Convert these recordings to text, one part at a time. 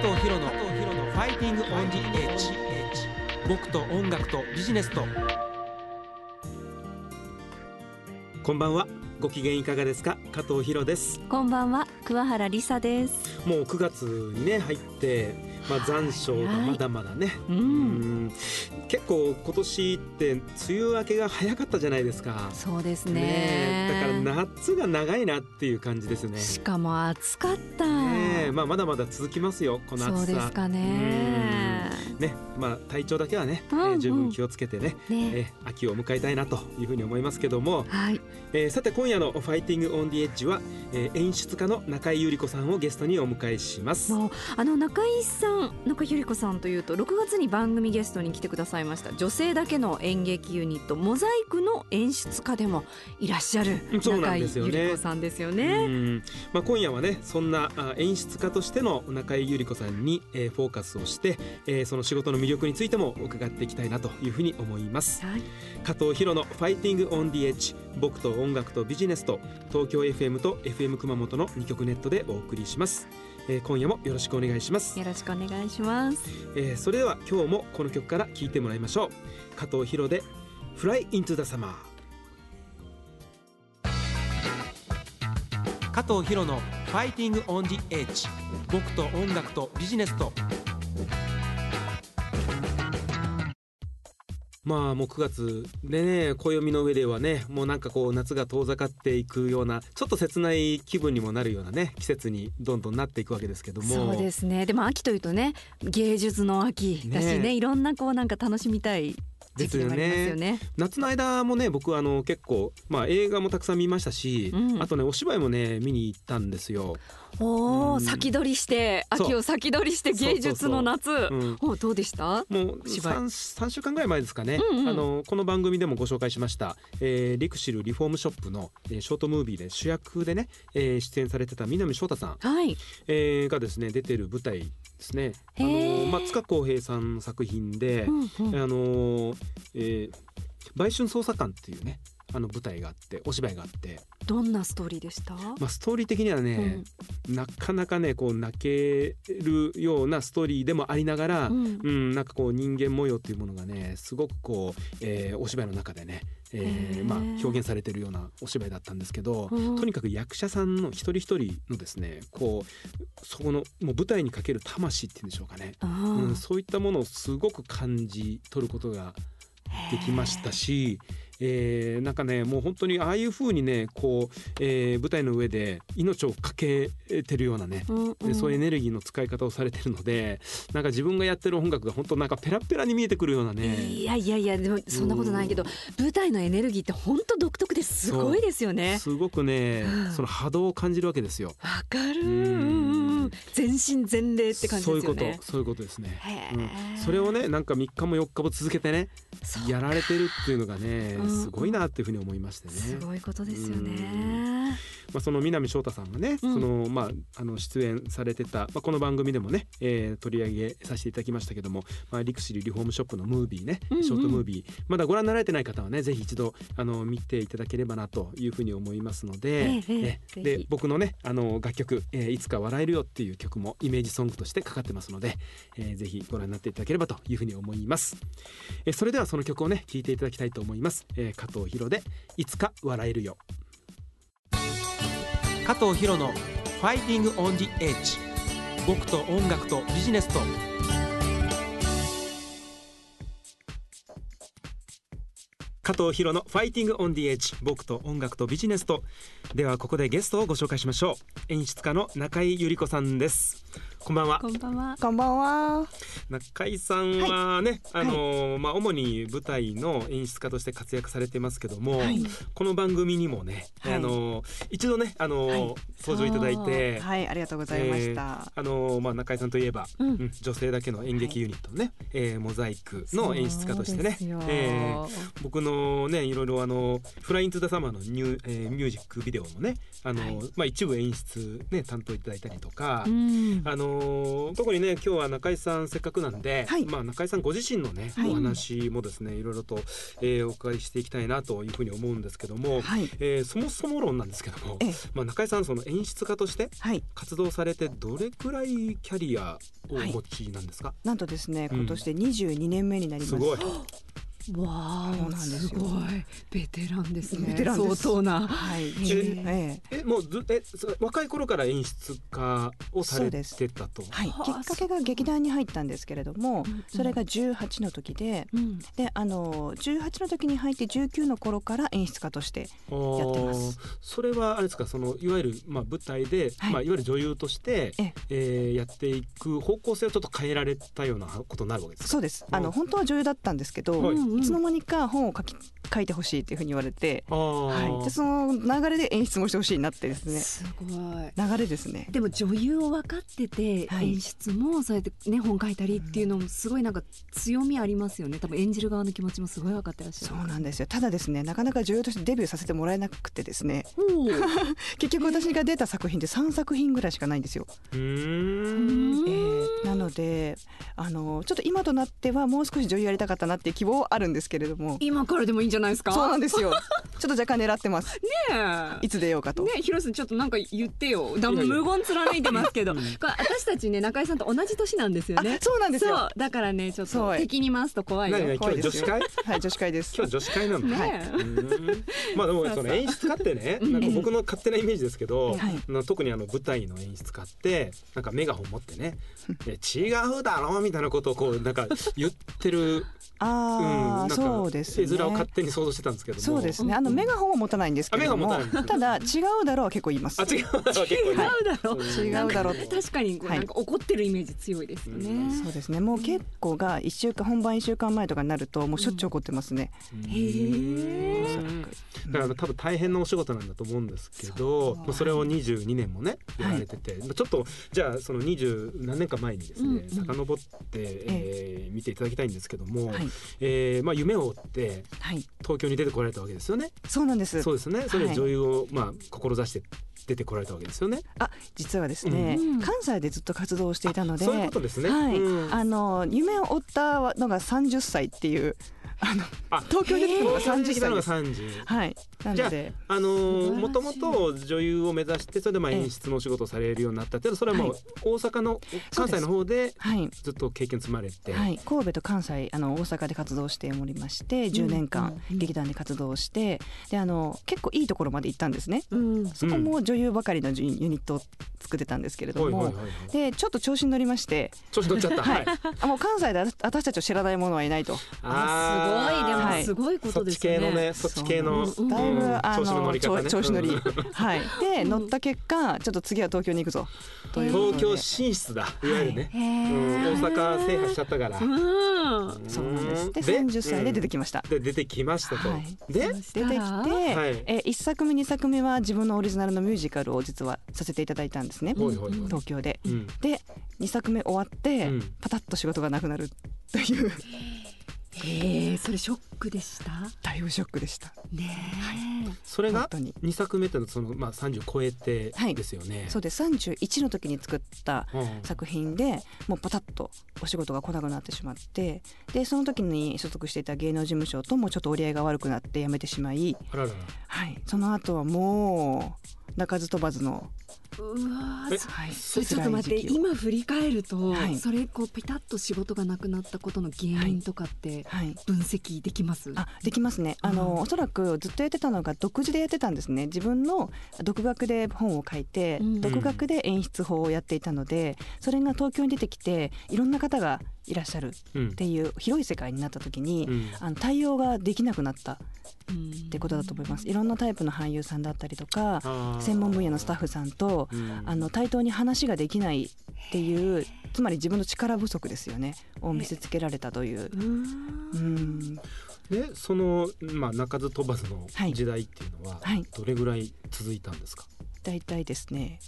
藤博のファイティングオンジエッジ僕と音楽とビジネスと。こんばんは。ご機嫌いかがですか？加藤博です。こんばんは。桑原理沙です。もう9月にね入ってまあ、残暑がまだまだね、はい、うん結構今年って梅雨明けが早かったじゃないですか。そうですね、ね、だから夏が長いなっていう感じですね。しかも暑かった、ねまあ、まだまだ続きますよこの暑さ。そうですかね。ねまあ、体調だけはね、うんうん、えー、十分気をつけてねね、えー、秋を迎えたいなというふうに思いますけども、はい。えー、さて今夜の「ファイティング・オン・ディ・エッジは」えー、演出家の中井由里子さんをゲストにお迎えします。あの中井さん中井由里子さんというと6月に番組ゲストに来てくださいました。女性だけの演劇ユニットモザイクの演出家でもいらっしゃる中井由里子さんですよね。まあ、今夜はねそんな演出家としての中井由里子さんに、えー、フォーカスをして、えー、その仕事の魅力についても伺っていきたいなというふうに思います、はい、加藤博のファイティングオンディエッジ僕と音楽とビジネスと東京 FM と FM 熊本の2曲ネットでお送りします、えー、今夜もよろしくお願いします。よろしくお願いします、えー、それでは今日もこの曲から聴いてもらいましょう。加藤博で Fly into the Summer 加藤博のファイティングオンディエッジ僕と音楽とビジネスとまあもう9月でね暦の上ではねもうなんかこう夏が遠ざかっていくようなちょっと切ない気分にもなるようなね季節にどんどんなっていくわけですけども。そうですね。でも秋というとね芸術の秋だしね、ね、いろんなこうなんか楽しみたいですよね、ね、夏の間もね僕あの結構まあ映画もたくさん見ましたし、うん、あとねお芝居もね見に行ったんですよ。おお、うん、先取りして秋を先取りして芸術の夏。おどうでした？もう三三週間ぐらい前ですかね、うんうん、あのこの番組でもご紹介しました、えー、リクシルリフォームショップの、えー、ショートムービーで主役でね、えー、出演されてた南翔太さん、はい。えー、がですね出てる舞台ですね。あのまあ塚公平さんの作品で、うんうん、あの、えー、売春捜査官っていうねあの舞台があってお芝居があって。どんなストーリーでした、まあ、ストーリー的にはね、うん、なかなかねこう泣けるようなストーリーでもありながら、うん、うん、なんかこう人間模様っていうものがねすごくこう、えー、お芝居の中でねえーまあ、表現されているようなお芝居だったんですけど、とにかく役者さんの一人一人のですねこうそこのもう舞台にかける魂っていうんでしょうかね、うん、そういったものをすごく感じ取ることができましたし、えー、なんかねもう本当にああいう風にねこう、えー、舞台の上で命を懸けてるようなね、うんうん、そういうエネルギーの使い方をされてるのでなんか自分がやってる音楽が本当なんかペラペラに見えてくるようなね。いやいやいやでもそんなことないけど、うん、舞台のエネルギーって本当独特です。ごいですよね。すごくね、うん、その波動を感じるわけですよ。わかる全身全霊って感じですよね。そういうこと。そういうことですね、うん、それをねなんか3日も4日も続けてねやられてるっていうのがねすごいなっていうふうに思いましてね。すごいことですよね。まあその南翔太さんがね、うん、そのまああの出演されてたまあこの番組でもね、えー、取り上げさせていただきましたけども、まあリクシリリフォームショップのムービーね、ショートムービーまだご覧になられてない方はねぜひ一度あの見ていただければなというふうに思いますので、ええで僕のねあの楽曲、えー、いつか笑えるよっていう曲もイメージソングとしてかかってますので、えー、ぜひご覧になっていただければというふうに思います。えー、それではその曲をね聴いていただきたいと思います。えー、加藤博でいつか笑えるよ。加藤博のファイティングオンジエッジ僕と音楽とビジネスと。加藤博のファイティングオンディエッジ僕と音楽とビジネスと。ではここでゲストをご紹介しましょう。演出家の中井由里子さんです。こんばんは。こんばんは。こんばんは。中井さんはね、はい、あの、はい、まあ主に舞台の演出家として活躍されてますけども、はい、この番組にもね、あの一度ねあの、登場いただいて、はいありがとうございました。えー、あのまあ中井さんといえば、うん、女性だけの演劇ユニットね、はい、えー、モザイクの演出家としてね、えー、僕のねいろいろあのフライントゥダサマーのニュー、えー、ミュージックビデオもねあの、まあ一部演出ね担当いただいたりとか、あののー、特にね今日は中井さんせっかくなんで、はい、まあ中井さんご自身のね、はい、お話もですねいろいろと、えー、お伺いしていきたいなというふうに思うんですけども、はい、えー、そもそも論なんですけども、まあ中井さんその演出家として活動されてどれくらいキャリアをお持ちなんですか、なんとですね今年で22年目になります。うん、すごいわあ、すごいベテランですね。ベテラン相当な。はい。ええもうずえ若い頃から演出家をされてたと。はい。きっかけが劇団に入ったんですけれども、それが18の時で、であの18の時に入って19の頃から演出家としてやってます。それはあれですかそのいわゆるまあ舞台で、まあいわゆる女優としてええやっていく方向性をちょっと変えられたようなことになるわけですそうです。あの本当は女優だったんですけど。いつの間にか本を書き書いてほしいっていうふうに言われて、はい、でその流れで演出もしてほしいなってですね。すごい。流れですね。でも女優を分かってて、はい、演出もそうやってね本書いたりっていうのもすごいなんか強みありますよね。多分演じる側の気持ちもすごい分かってらっしゃる。そうなんですよ。ただですねなかなか女優としてデビューさせてもらえなくてですね。結局私が出た作品で3作品ぐらいしかないんですよ。えー、なのであのちょっと今となってはもう少し女優やりたかったなっていう希望はあるんですけれども。今からでもいいんじゃないですか？そうなんですよ。ちょっと若干狙ってます。ねいつ出ようかと。ね広瀬ちょっとなんか言ってよ。だ無言貫いてますけど。これ私たちね中井さんと同じ年なんですよね。そうなんですよ。だからねちょっと敵に回すと怖いよ。今日女子会？はい女子会です。今日女子会なんだねまあでもその演出家ってねなんか僕の勝手なイメージですけど特にあの舞台の演出家ってなんかメガホン持ってね 違うだろうみたいなことをこうなんか言ってるああ、うん、そうですね。絵面を勝手に想像してたんですけどそうですね。あのメガホンは持たないんですけども、ただ違うだろうは結構言います。あ違うだろう違うだろう。違うだろう。確かになんか怒ってるイメージ強いですよね。そうですね。もう結構が一週間本番一週間前とかになるともうしょっちゅう怒ってますね。へえ。だから多分大変なお仕事なんだと思うんですけど、それを22年もねやられてて、ちょっとじゃあその20何年か前にですね、遡って、えー、見ていただきたいんですけども、はえまあ夢を追って東京に出てこられたわけですよね。そうなんです。そうですね。それ女優を、まあ志して出てこられたわけですよね。あ、実はですね、うん、関西でずっと活動していたので、そういうことですね。はい、うん、あの夢を追ったのが30歳っていうあの東京に出てのが30歳です。はい。なので、あのもともと女優を目指してそれでまあ演出のお仕事をされるようになった。っていうそれはもう大阪の関西の方でずっと経験積まれて、はい、神戸と関西あの大阪で活動しておりまして10年間劇団で活動してであの結構いいところまで行ったんですね。うん、そこも女優ばかりのユニットを作ってたんですけれども、でちょっと調子に乗りまして。調子乗っちゃった。はい。あもう関西で私たちを知らない者はいないと。あすごいでもすごいことですね。そっち系のねそっち系の。だいぶあの調子乗りはい。で乗った結果ちょっと次は東京に行くぞ。東京進出だ。いわゆるね、大阪制覇しちゃったから、そうなんです。で30歳で出てきました、で出てきましたと、で出てきて、え1作目2作目は自分のオリジナルのミュージカルを実はさせていただいたんですね、東京で、で2作目終わって、パタッと仕事がなくなるというへえそれショックでした？だいぶショックでした。ね、はい、それが？2作目ってのその、まあ、30超えてですよね、はい、そうです。31の時に作った作品で、もうパタッとお仕事が来なくなってしまってでその時に所属していた芸能事務所ともちょっと折り合いが悪くなって辞めてしまいはい、その後はもう鳴かず飛ばずの。うわはい、ちょっと待って今振り返ると、はい、それこうピタッと仕事がなくなったことの原因とかって分析できます、はい、あできますね。あの、うん、おそらくずっとやってたのが独自でやってたんですね。自分の独学で本を書いて、うん、独学で演出法をやっていたのでそれが東京に出てきていろんな方がいらっしゃるっていう広い世界になった時に、うん、あの対応ができなくなったってことだと思います。いろんなタイプの俳優さんだったりとか専門分野のスタッフさんと、あの対等に話ができないっていうつまり自分の力不足ですよね。を見せつけられたという。うん。でその、まあ、鳴かず飛ばずの時代っていうのは、どれぐらい続いたんですか、大体ですね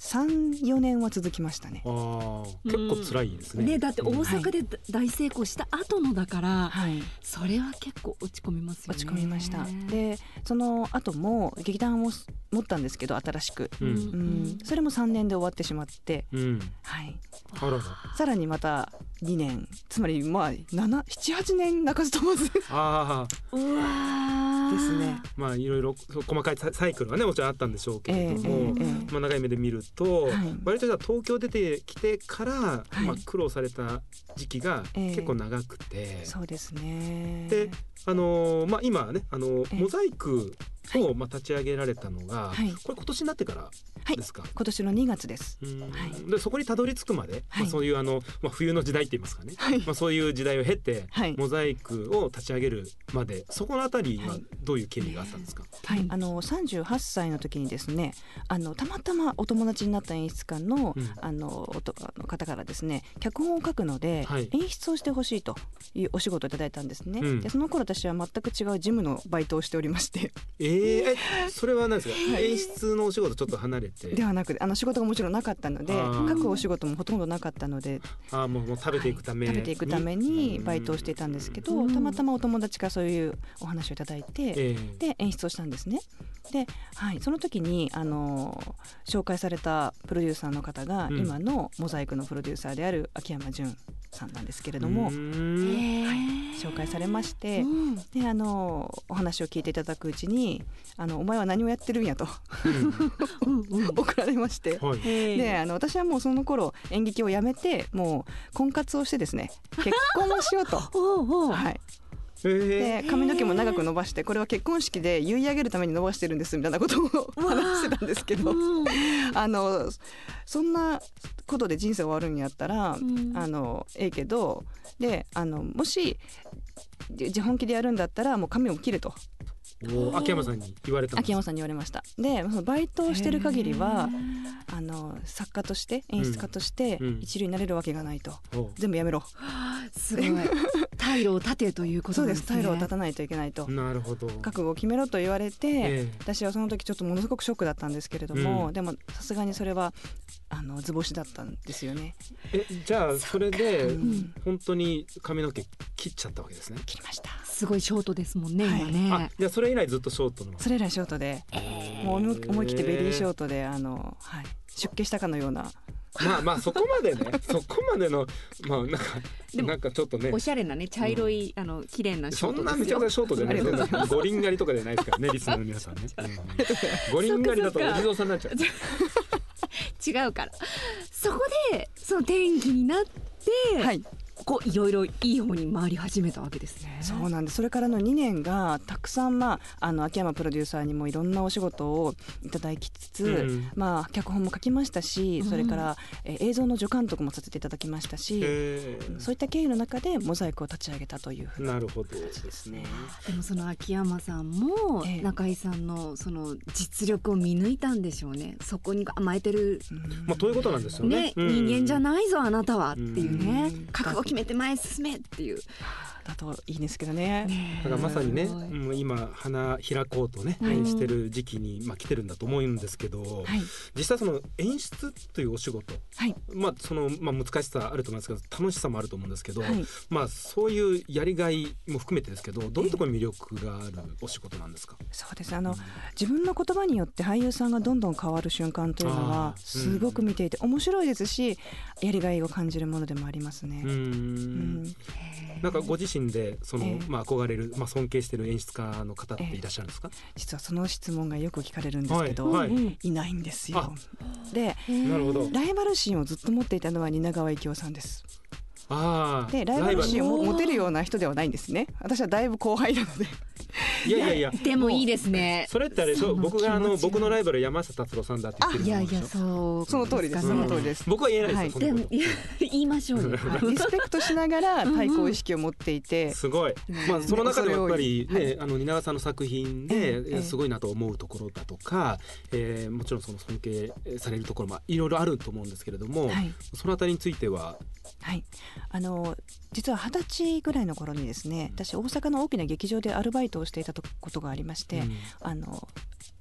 三四年は続きましたね。あ結構辛いですね。ねだって大阪で大成功した後のだから、はい、それは結構落ち込みますよね。落ち込みました。でその後も劇団を持ったんですけど新しく、うん、うん、それも三年で終わってしまって、うん、はい。あらら。さらにまた2年。つまりまあ78年泣かず飛ばず。ああうわですね。まあいろいろ細かいサイクルはねもちろんあったんでしょうけれども、えーえー、まあ、長い目で見ると、はい、割とじゃ東京出てきてから、はい、まあ、苦労された時期が結構長くて、えー、そうですね。であのー、まあ今ねあのー、モザイクをまあ立ち上げられたのが、はい、これ今年になってからですか、はい、今年の2月です。はい、でそこにたどり着くまで、まあ、そういうあの、まあ、冬の時代って言いますかね、まあ、そういう時代を経て、モザイクを立ち上げるまでそこのあたりはどういう経緯があったんですか、はい、あの38歳の時にですねあのたまたまお友達になった演出家の,、あのの方からですね脚本を書くので、演出をしてほしいというお仕事をいただいたんですね。うん、でその頃私は全く違うジムのバイトをしておりまして。えー、それは何ですか、演出のお仕事ちょっと離れて。ではなくあの仕事がもちろんなかったので書くお仕事もほとんどなかったのであもうもう食べていくため、はい、食べていくためにバイトをしていたんですけどたまたまお友達からそういうお話をいただいて、えー、で演出をしたんですね。で、はい、その時にあの紹介されたプロデューサーの方が、うん、今のモザイクのプロデューサーである秋山純さんなんですけれども、はい、紹介されまして、うん、であのお話を聞いていただくうちに「あのお前は何をやってるんや」と送られまして、はい、であの私はもうその頃演劇をやめてもう婚活をしてですね結婚をしようと。はい、で髪の毛も長く伸ばしてこれは結婚式で結い上げるために伸ばしてるんですみたいなことを 話してたんですけど、あのそんなことで人生終わるんやったら、うん、あのええけどであのもし本気でやるんだったらもう髪を切れと。秋山さんに言われた秋山さんに言われました。でそのバイトをしてる限りはあの作家として演出家として一流になれるわけがないと、う。ん、全部やめろ。すごい 退路を立てということですね。そうです退路を立たないといけないと。なるほど。覚悟を決めろと言われて、えー、私はその時ちょっとものすごくショックだったんですけれども、うん、でもさすがにそれはあの図星だったんですよね。えじゃあそれで、うん、本当に髪の毛切っちゃったわけですね。切りました。すごいショートですもんね、はい、今ね。あじゃそれ以来ずっとショートの？それ以来ショートで、えー、もう思い切ってベリーショートであの、はい、出家したかのようなまあまあそこまでね そこまでのまあなんかなんかちょっとね。おしゃれなね茶色い、うん、あの綺麗なショートそんなめちゃくちゃショートじゃない。です。五輪狩りとかじゃないですからねリスナーの皆さんね、うん、五輪狩りだとお地蔵さんになっちゃう。違うから。そこでその天気になって、はい、こういろいろいい方に回り始めたわけですね。そうなんです。それからの2年がたくさん、まあ、あの秋山プロデューサーにもいろんなお仕事をいただきつつ、うん、まあ、脚本も書きましたしそれから、うん、え映像の助監督もさせていただきましたし、そういった経緯の中でモザイクを立ち上げたというなるほど。ですね。でもその秋山さんも中井さんのその実力を見抜いたんでしょうね。そこに甘えてる、まあ、ということなんですよね、ね、人間じゃないぞあなたはっていうね。覚悟決めて前進めっていう。だといいんですけどね。だからまさにね、もう今花開こうとね、はい、してる時期にまあ来てるんだと思うんですけど、はい、実際その演出というお仕事、はい、まあそのまあ難しさあると思いますけど、楽しさもあると思うんですけど、まあそういうやりがいも含めてですけど、どういうところに魅力があるお仕事なんですか？そうです。あの、うん、自分の言葉によって俳優さんがどんどん変わる瞬間というのはすごく見ていて面白いですし、やりがいを感じるものでもありますね。うん、なんかご自身でその、えー、まあ憧れる、まあ尊敬している演出家の方っていらっしゃるんですか、えー、実はその質問がよく聞かれるんですけど、はいはい、いないんですよ。で、なるほど。ライバル心をずっと持っていたのは蜷川幸雄さんです。でライバル心を持てるような人ではないんですね。私はだいぶ後輩なので。いやいやいや。でもいいですね。それってあれ僕があの僕のライバル山下達郎さんだって言ってるいやいやそう。その通りです。その通りです。僕は言えないです、はい、でも言いましょうリスペクトしながら対抗意識を持っていて。すごい。まあその中でもやっぱりねあの蜷川さんの作品ですごいなと思うところだとかえもちろんその尊敬されるところもいろいろあると思うんですけれどもそのあたりについてははいあの実は二十歳ぐらいの頃にですね私大阪の大きな劇場でアルバイトをしていたたことがありまして、うん、あの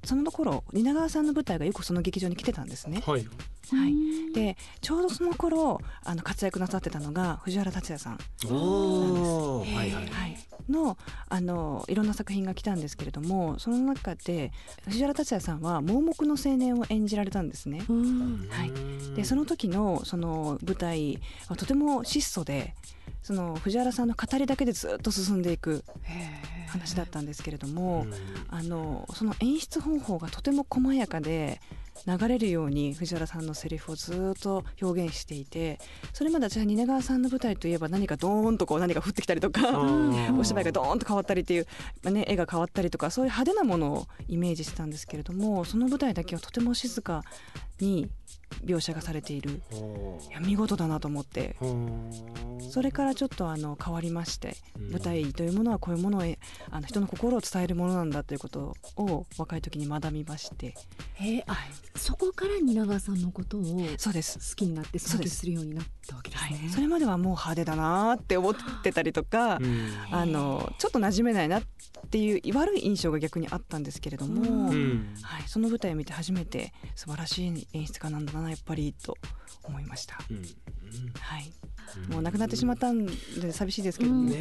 その頃蜷川さんの舞台がよくその劇場に来てたんですね。はい。はい、でちょうどその頃あの活躍なさってたのが藤原竜也さんおはいはい。はい、のあのいろんな作品が来たんですけれどもその中で藤原竜也さんは盲目の青年を演じられたんですね。はい、でその時のその舞台はとても質素でその藤原さんの語りだけでずっと進んでいく話だったんですけれども、あのその演出方法がとても細やかで流れるように藤原さんのセリフをずっと表現していてそれまで私は蜷川さんの舞台といえば何かドーンとこう何か降ってきたりとか お芝居がドーンと変わったりっていう、まあね、絵が変わったりとかそういう派手なものをイメージしてたんですけれどもその舞台だけはとても静かに描写がされている。いや見事だなと思って。それからちょっとあの変わりまして舞台というものはこういうものをあの人の心を伝えるものなんだということを若い時に学びまして。へあ、はい、そこから蜷川さんのことをそうです。好きになって尊敬するようになったわけですね、はい、それまではもう派手だなって思ってたりとか、あのちょっと馴染めないなっていう悪い印象が逆にあったんですけれども、はい、その舞台を見て初めて素晴らしい演出家なんだなやっぱりと思いました。うんはい、もう亡くなってしまったんで寂しいですけどね。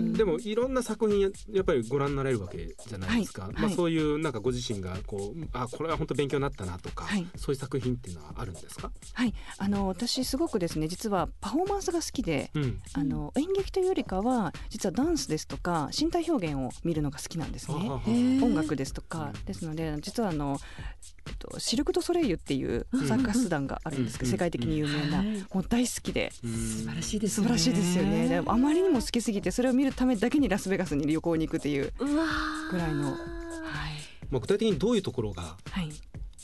ねでもいろんな作品やっぱりご覧になれるわけじゃないですか。はい、まあそういうなんかご自身がこうあこれは本当勉強になったなとか、はい、そういう作品っていうのはあるんですか？はい、あの私すごくですね実はパフォーマンスが好きで、うん、あの演劇というよりかは実はダンスですとか身体表現を見るのが好きなんですね。音楽ですとか、ですので実はあのえっと、シルク・ド・ソレイユっていうサーカス団があるんですけど、世界的に有名な、もう大好きで。素晴らしいです素晴らしいですよね。であまりにも好きすぎてそれを見るためだけにラスベガスに旅行に行くっていうぐらいの、はい。まあ、具体的にどういうところが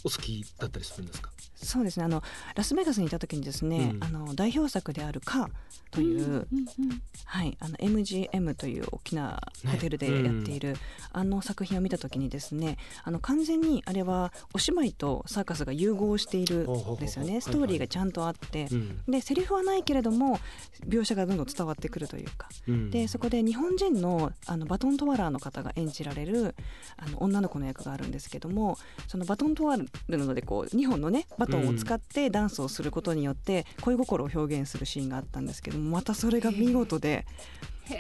お好きだったりするんですか、そうですね。あのラスベガスにいた時にですね、うん、あの代表作である「カー」という、うんうんうん、はい、あの MGM という大きなホテルでやっている、ねうん、あの作品を見た時にですねあの完全にあれはお芝居とサーカスが融合しているんですよね。ストーリーがちゃんとあって、はいはい、でセリフはないけれども描写がどんどん伝わってくるというか、うん、でそこで日本人のあのバトントワラーの方が演じられるあの女の子の役があるんですけどもそのバトントワるのでこう2本のねバトンを使ってダンスをすることによって恋心を表現するシーンがあったんですけどもまたそれが見事で。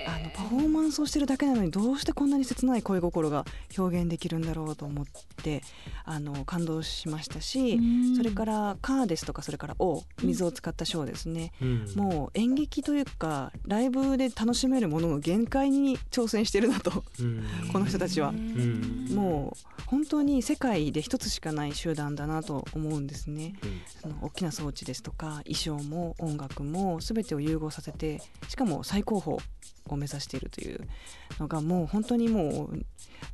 あのパフォーマンスをしてるだけなのにどうしてこんなに切ない恋心が表現できるんだろうと思ってあの感動しましたしそれから「カー」ですとかそれから「オ水を使ったショーですね、うん、もう演劇というかライブで楽しめるものの限界に挑戦してるなと、うん、この人たちは、うん、もう本当に世界で一つしかない集団だなと思うんですね、その大きな装置ですとか衣装も音楽も全てを融合させてしかも最高峰を目指しているというのがもう本当にもう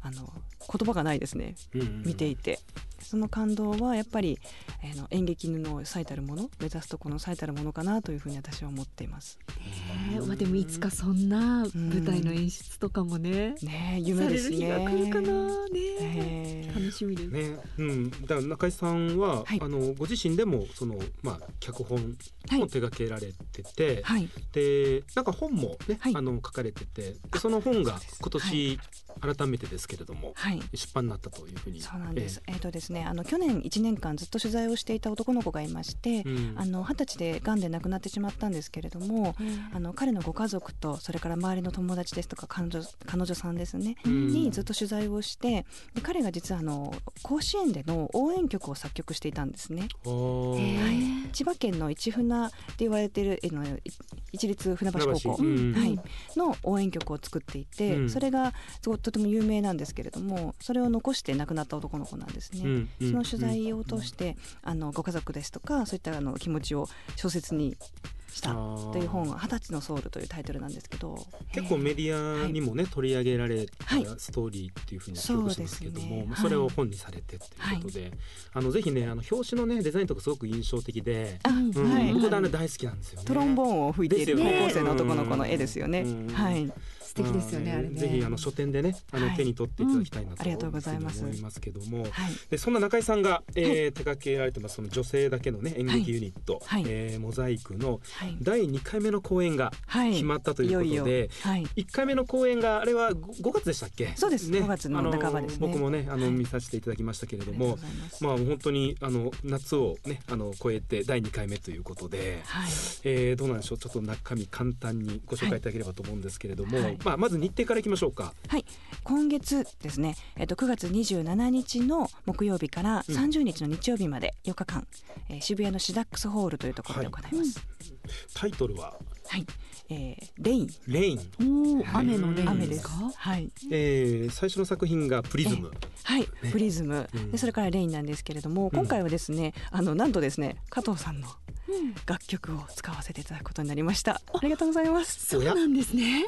あの言葉がないですね、見ていてその感動はやっぱり、えー、の演劇の最たるもの目指すところの最たるものかなというふうに私は思っています。えー、まあでもいつかそんな舞台の演出とかもね、ね夢ですね。来るかなね、楽しみです。ね、うん、だから中井さんは、はい、あのご自身でもそのまあ脚本を手掛けられてて、はい、でなんか本もね、はい、あの書かれてて、その本が今年改めてですけれども、はい、出版になったというふうに。そうなんです。えっ、ー、とですね、あの去年1年間ずっと取材をしていた男の子がいまして、うん、あの二十歳で癌で亡くなってしまったんですけれども、うん、あの彼のご家族とそれから周りの友達ですとか彼女彼女さんですね、うん、にずっと取材をしてで彼が実はあの甲子園での応援曲を作曲していたんですね。はい、千葉県の市船って言われているえの一律船橋高校、はい、の応援曲を作っていて、それがすごとても有名なんですけれどもそれを残して亡くなった男の子なんですね。その取材を通して、あのご家族ですとかそういったあの気持ちを小説にしたという本は「二十歳のソウル」というタイトルなんですけど。結構メディアにもね、はい、取り上げられたストーリーっていうふうに記憶しますけども、そ、ね,、れを本にされてっていうことで、はい、あのぜひねあの表紙のねデザインとかすごく印象的で、僕は、ね、大好きなんですよね。トロンボーンを吹いている高校生の男の子の絵ですよね、はい素敵ですよねあれね。ぜひあの書店でねあの、はい手に取っていただきたいなと、うん。ありがとうございます。思いますけども、はい。でそんな中井さんが、えー手掛けられてますその女性だけのね演劇ユニット、はい。えーモザイクのはい。第2回目の公演がはい。決まったということで、いよいよ。はい。1回目の公演があれは 5, 月でしたっけ？そうです。ね。5月の半ばです僕もねあの、はい。見させていただきましたけれどもまあ本当にあの夏をねあの超えて第2回目ということで、はい。えーどうなんでしょう？ちょっと中身簡単にご紹介いただければと思うんですけれども、はいまあ、まず日程からいきましょうか。はい、今月ですね、えっと9月27日の木曜日からうん。30日の日曜日まで4日間、えー渋谷のシダックスホールというところで行います。タイトルは？はい、えーレイン「レイン。はい。雨のレイン。雨です。か？はい、」えー最初の作品が「プリズム」はい、プリズム、うん。でそれからレインなんですけれども、今回はですね、あのなんとですね、加藤さんの楽曲を使わせていただくことになりました。あ。りがとうございます。そうなんですね。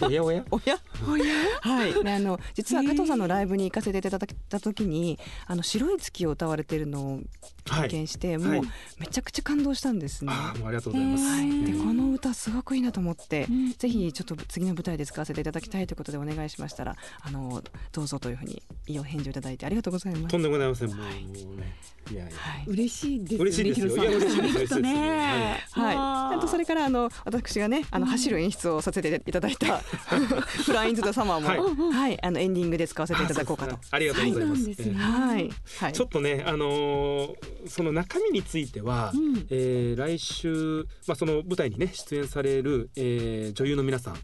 おや？おや？おや？おや？はい、ね、あの実は加藤さんのライブに行かせていただいた時にあの白い月を歌われているのをはい。拝見して、はい。もうめちゃくちゃ感動したんですね。ありがとうございます。はい、でえーこの歌すごくいいなと思って、うん。ぜひちょっと次の舞台で使わせていただきたいということでお願いしましたらあのどうぞというふうにいいお返事をいただいてありがとうございますとん。でもございません。もうはい。ね、いやいや。はい。嬉しいです嬉しいですよ。嬉しいですとね。はい、あとそれからあの私がねあの走る演出をさせていただいた「フラインズ・ザ・サマーも」ははいい、あのエンディングで使わせていただこうかと。ありがとうございます。はい、はい、ちょっとね、あのーその中身については、来週、まあ、その舞台にね出演される、えー女優の皆さん、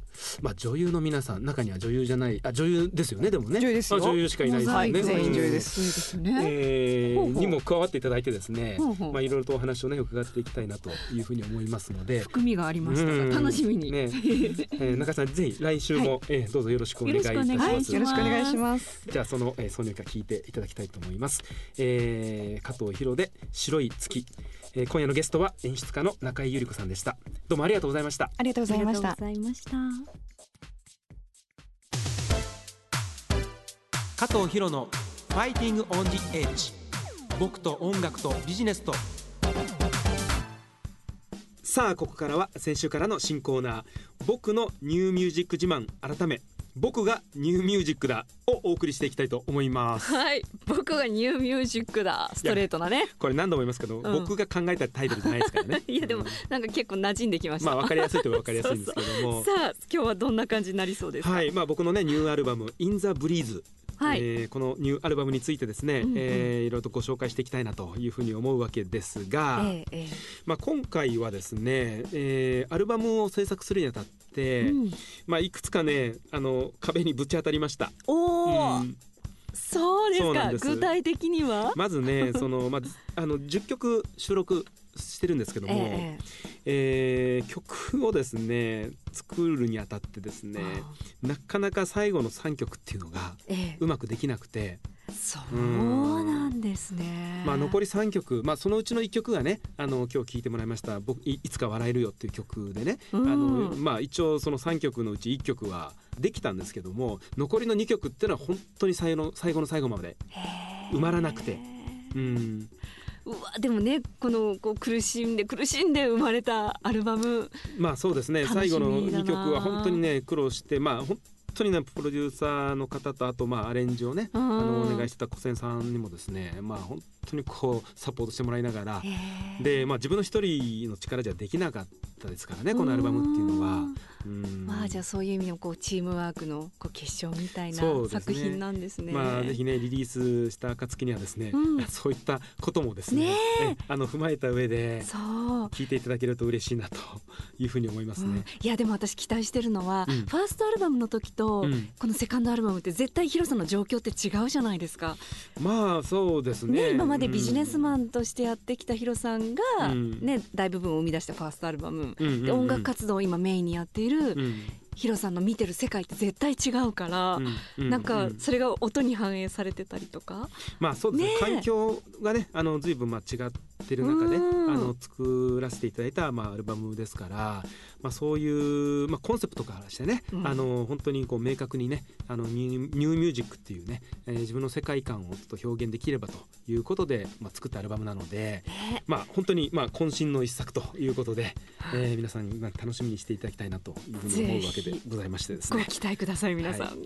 まあ、女優の皆さん中には女優じゃないあ女優ですよねでもね。女優です女優しかいないですよね、はい。全員女優うんですにも加わっていただいてですねまあいろいろとお話をね伺っていきたいなというふうに思いますので。含みがありました。楽しみに、ね、えー、中井さんぜひ来週も、えーどうぞよろしくお願いいたします。よろしくお願いします。じゃあその、えー、挿入歌聞いていただきたいと思います、えー、加藤博で白い月、えー、今夜のゲストは演出家の中井由里子さんでした。どうもありがとうございました。ありがとうございました。ありがとう。ございました。加藤博のファイティングオンジエッジ僕と音楽とビジネスとさあここからは先週からの新コーナー僕のニューミュージック自慢改め僕がニューミュージックだをお送りしていきたいと思います。はい僕がニューミュージックだストレートなね。これ何度も言いますけど、ん。僕が考えたタイトルじゃないですからね。いやでもうん。なんか結構馴染んできました、まあ分かりやすいと分かりやすいんですけども。さあ今日はどんな感じになりそうですか？はいまあ僕のねニューアルバム「In the Breeze」はい。えーこのニューアルバムについてですね、うんうん。えーいろいろとご紹介していきたいなというふうに思うわけですが、えええまあ、今回はですね、えーアルバムを制作するにあたって、えうん。まあ、いくつかねあの壁にぶち当たりました。おお、うん。そうですか。具体的には、まずねその、まあ、あの10曲収録してるんですけども、ええー曲をですね作るにあたってですえねなかなか最後の3曲っていうのがええ。うまくできなくて、そうなんですね。まあ、残り3曲、まあ、そのうちの1曲がねあの今日聴いてもらいました「僕いいつか笑えるよ」っていう曲でね、うん。あのまあ、一応その3曲のうち1曲はできたんですけども残りの2曲っていうのは本当に最後の最後の最後まで、埋まらなくてうん、うわでもねこのこう苦しんで苦しんで生まれたアルバム。まあそうですね。最後の2曲は本当にね苦労してまあ本当にねプロデューサーの方とあとまあアレンジをね、うん。あのお願いしてた小仙さんにもですねまあ本当にこうサポートしてもらいながら、でまあ自分の一人の力じゃできなかったですからねこのアルバムっていうのは。うん。まあじゃあそういう意味のこうチームワークのこう結晶みたいな作品なんですね。まあぜひねリリースした暁にはですね、うん。そういったこともですねねえ。あの踏まえた上で。聞いていただけると嬉しいなというふうに思いますうん。ね。いやでも私期待してるのは、うん。ファーストアルバムの時と、うん。このセカンドアルバムって絶対ヒロさんの状況って違うじゃないですか。まあそうですね。ね今までビジネスマン、ンとしてやってきたヒロさんが、うん。ね大部分を生み出したファーストアルバム、うで音楽活動を今メインにやっている、うん。ヒロさんの見てる世界って絶対違うから、うなんかうそれが音に反映されてたりとか。まあそうですね。ねえ。環境がねあの随分まあ違っってる中であの作らせていただいた、まあ、アルバムですから、まあ、そういう、まあ、コンセプトからしてね、うん、あの本当にこう明確にねあのニューミュージックっていうね、えー、自分の世界観をちょっと表現できればということで、まあ、作ったアルバムなので、まあ、本当に、まあ、渾身の一作ということで、えー、皆さんに楽しみにしていただきたいなというふうに思うわけでございましてですね。ご期待ください皆さん、はい、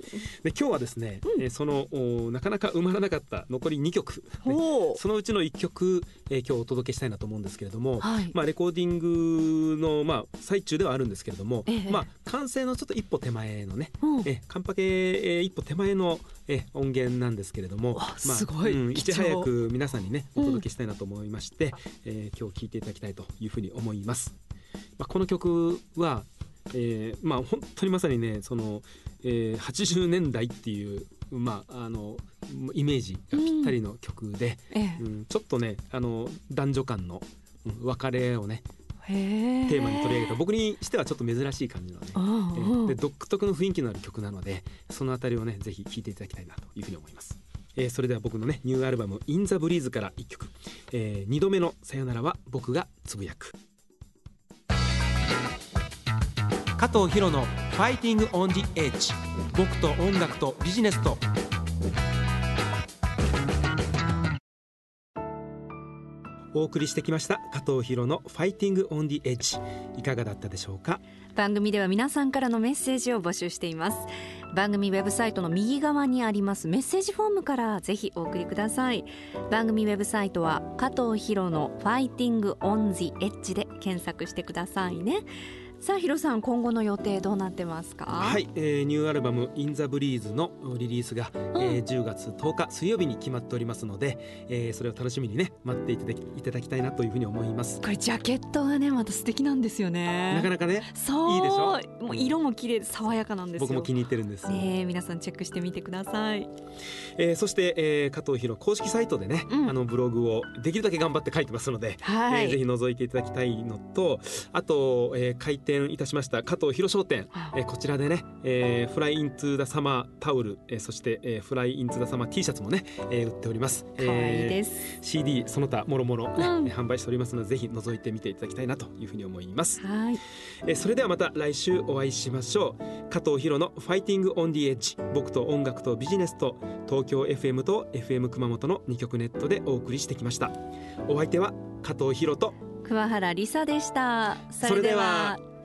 で今日はですね、うん、えー、そのなかなか埋まらなかった残り2曲、ね、そのうちの1曲、えー、今日お届けしたいなと思うんですけれども、はい、まあ、レコーディングの、まあ、最中ではあるんですけれども、ええ、まあ、完成のちょっと一歩手前のね、うん、えカンパケ、え一歩手前のえ音源なんですけれども、まあ、すごい、うん、いち早く皆さんにねお届けしたいなと思いまして、うん、えー、今日聴いていただきたいというふうに思います。まあ、この曲は、えー、まあ本当にまさにねその、えー、80年代っていうまあ、あのイメージがぴったりの曲で、うん、うん、ちょっとねあの男女間の別れをねテーマに取り上げた。僕にしてはちょっと珍しい感じのね、えー、で独特の雰囲気のある曲なのでそのあたりをねぜひ聴いていただきたいなというふうに思います。えー、それでは僕のねニューアルバム「In the Breeze から1曲、えー、2度目の「さよなら」は僕がつぶやく加藤ヒロの「Fighting on the Edge」僕と音楽とビジネスと。お送りしてきました加藤ヒロの Fighting on the Edgeいかがだったでしょうか？番組では皆さんからのメッセージを募集しています。番組ウェブサイトの右側にありますメッセージフォームからぜひお送りください。番組ウェブサイトは加藤博のファイティングオンディエッジで検索してくださいね。さあヒロさん今後の予定どうなってますか？はい、えー、ニューアルバム「インザブリーズのリリースが、うん、えー、10月10日水曜日に決まっておりますので、えー、それを楽しみにね待っていただきいただきたいなというふうに思います。これジャケットがねまた素敵なんですよね。なかなかねそう。いいでしょ？もう色も綺麗で爽やかなんです僕も気に入ってるんです。ね皆さんチェックしてみてください、えー、そして、えー、加藤博公式サイトでね、うん、あのブログをできるだけ頑張って書いてますので、はい。えー、ぜひ覗いていただきたいのとあと、えー、開店いたしました加藤博商店、えー、こちらでね、えー、フライイントゥダサマータオル、えー、そして、えー、フライイントゥダサマー T シャツもね、えー、売っております。可愛いです。えー、CD その他もろもろ、ね販売しておりますのでぜひ覗いてみていただきたいなというふうに思います。はい。えー、それではまた来週お会いしましょう。加藤博のファイティングオンディエッジ僕と音楽とビジネスと東京 FM と FM 熊本の2曲ネットでお送りしてきました。お相手は加藤博と桑原理沙でした。それでは。